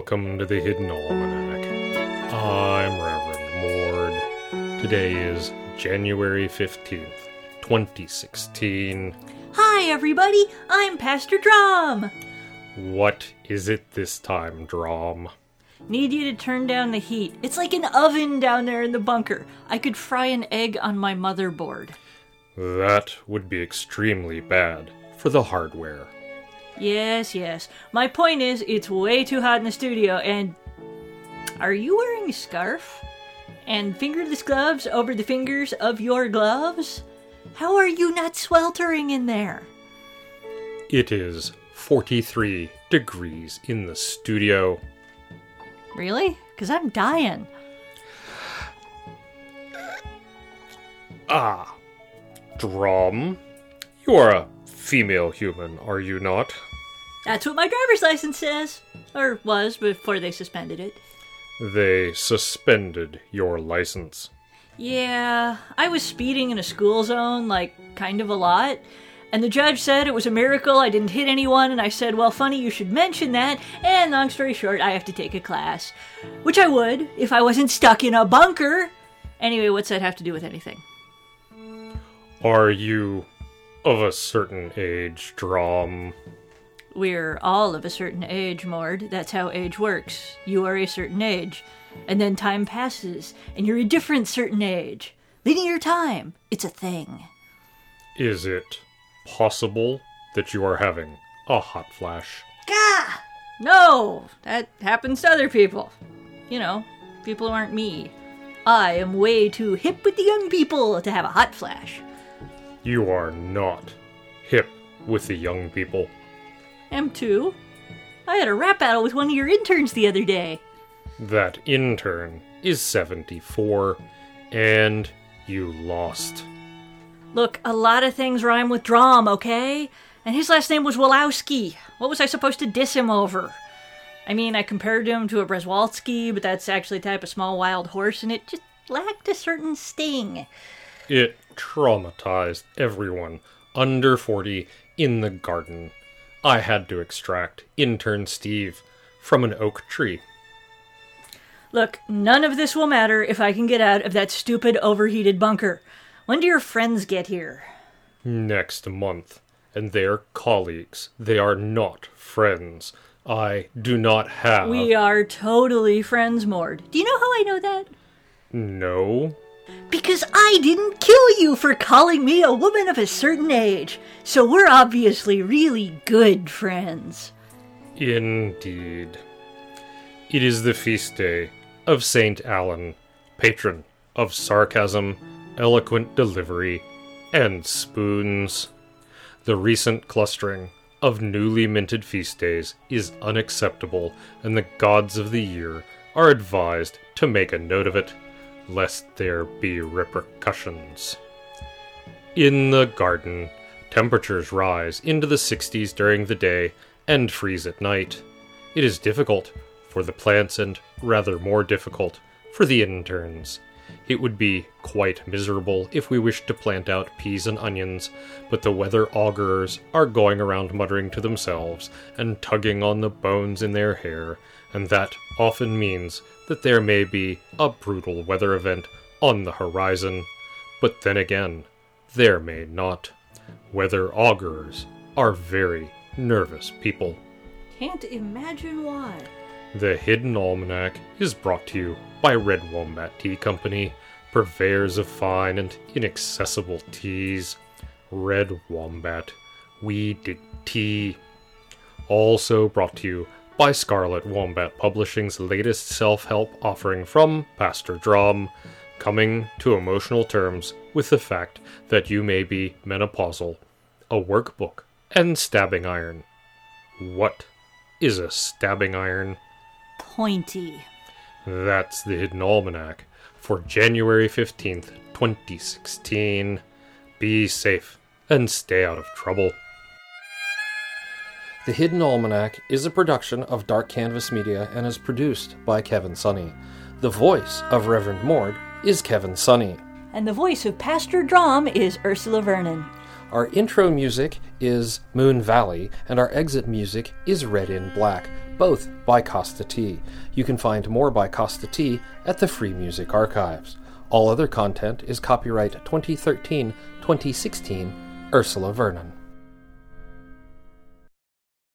Welcome to the Hidden Almanac. I'm Reverend Mord. Today is January 15th, 2016. Hi, everybody. I'm Pastor Drom. What is it this time, Drom? Need you to turn down the heat. It's like an oven down there in the bunker. I could fry an egg on my motherboard. That would be extremely bad for the hardware. Yes, yes. My point is, it's way too hot in the studio, and. Are you wearing a scarf? And fingerless gloves over the fingers of your gloves? How are you not sweltering in there? It is 43 degrees in the studio. Really? Because I'm dying. Ah, Drom, you are a female human, are you not? That's what my driver's license says. Or was before they suspended it. They suspended your license. Yeah, I was speeding in a school zone, like, kind of a lot. And the judge said it was a miracle I didn't hit anyone, and I said, well, funny you should mention that, and long story short, I have to take a class. Which I would, if I wasn't stuck in a bunker. Anyway, what's that have to do with anything? Are you of a certain age, Drom? We're all of a certain age, Mord. That's how age works. You are a certain age. And then time passes, and you're a different certain age. Linear time. It's a thing. Is it possible that you are having a hot flash? Gah! No! That happens to other people. You know, people who aren't me. I am way too hip with the young people to have a hot flash. You are not hip with the young people. M2. I had a rap battle with one of your interns the other day. That intern is 74, and you lost. Look, a lot of things rhyme with Drom, okay? And his last name was Wolowski. What was I supposed to diss him over? I mean, I compared him to a Przewalski, but that's actually a type of small wild horse, and it just lacked a certain sting. It traumatized everyone under 40 in the garden. I had to extract intern Steve from an oak tree. Look, none of this will matter if I can get out of that stupid overheated bunker. When do your friends get here? Next month. And they're colleagues. They are not friends. I do not have. We are totally friends, Mord. Do you know how I know that? No. Because I didn't kill you for calling me a woman of a certain age. So we're obviously really good friends. Indeed. It is the feast day of Saint Alan, patron of sarcasm, eloquent delivery, and spoons. The recent clustering of newly minted feast days is unacceptable, and the gods of the year are advised to make a note of it, lest there be repercussions. In the garden, temperatures rise into the 60s during the day and freeze at night. It is difficult for the plants and rather more difficult for the interns. It would be quite miserable if we wished to plant out peas and onions, but the weather augurers are going around muttering to themselves and tugging on the bones in their hair, and that often means that there may be a brutal weather event on the horizon. But then again, there may not. Weather augurers are very nervous people. Can't imagine why. The Hidden Almanac is brought to you by Red Wombat Tea Company, purveyors of fine and inaccessible teas. Red Wombat, we dig tea. Also brought to you by Scarlet Wombat Publishing's latest self help offering from Pastor Drom, coming to emotional terms with the fact that you may be menopausal, a workbook, and stabbing iron. What is a stabbing iron? Pointy. That's the Hidden Almanac for January 15th, 2016. Be safe and stay out of trouble. The Hidden Almanac is a production of Dark Canvas Media and is produced by Kevin Sonney. The voice of Reverend Mord is Kevin Sonney. And the voice of Pastor Drom is Ursula Vernon. Our intro music is Moon Valley, and our exit music is Red in Black, both by Kosta T. You can find more by Kosta T at the Free Music Archives. All other content is copyright 2013 2016 Ursula Vernon.